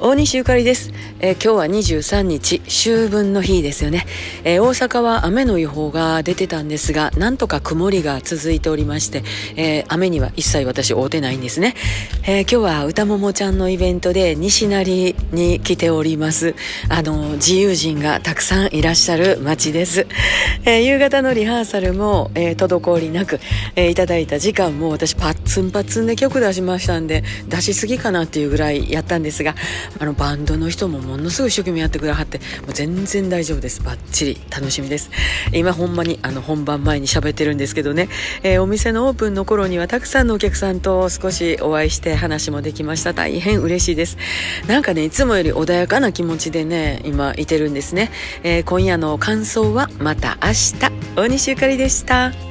大西ゆかりです、えー、今日は23日秋分の日ですよね、えー、大阪は雨の予報が出てたんですがなんとか曇りが続いておりまして、えー、雨には一切私会うてないんですね、え今日は歌ももちゃんのイベントで西成に来ております。あの自由人がたくさんいらっしゃる街です、え夕方のリハーサルも、え滞りなく、えいただいた時間も私パッツンパッツンで曲出しましたんで出しすぎかなっていうぐらいやったんですがあのバンドの人もものすごい一生懸命やってくださってもう全然大丈夫です。バッチリ。楽しみです。今ほんまにあの本番前に喋ってるんですけどね、えー、お店のオープンの頃にはたくさんのお客さんと少しお会いして話もできました。大変嬉しいです。なんかねいつもより穏やかな気持ちでね今いてるんですね、えー、今夜の感想はまた明日。大西ゆかりでした。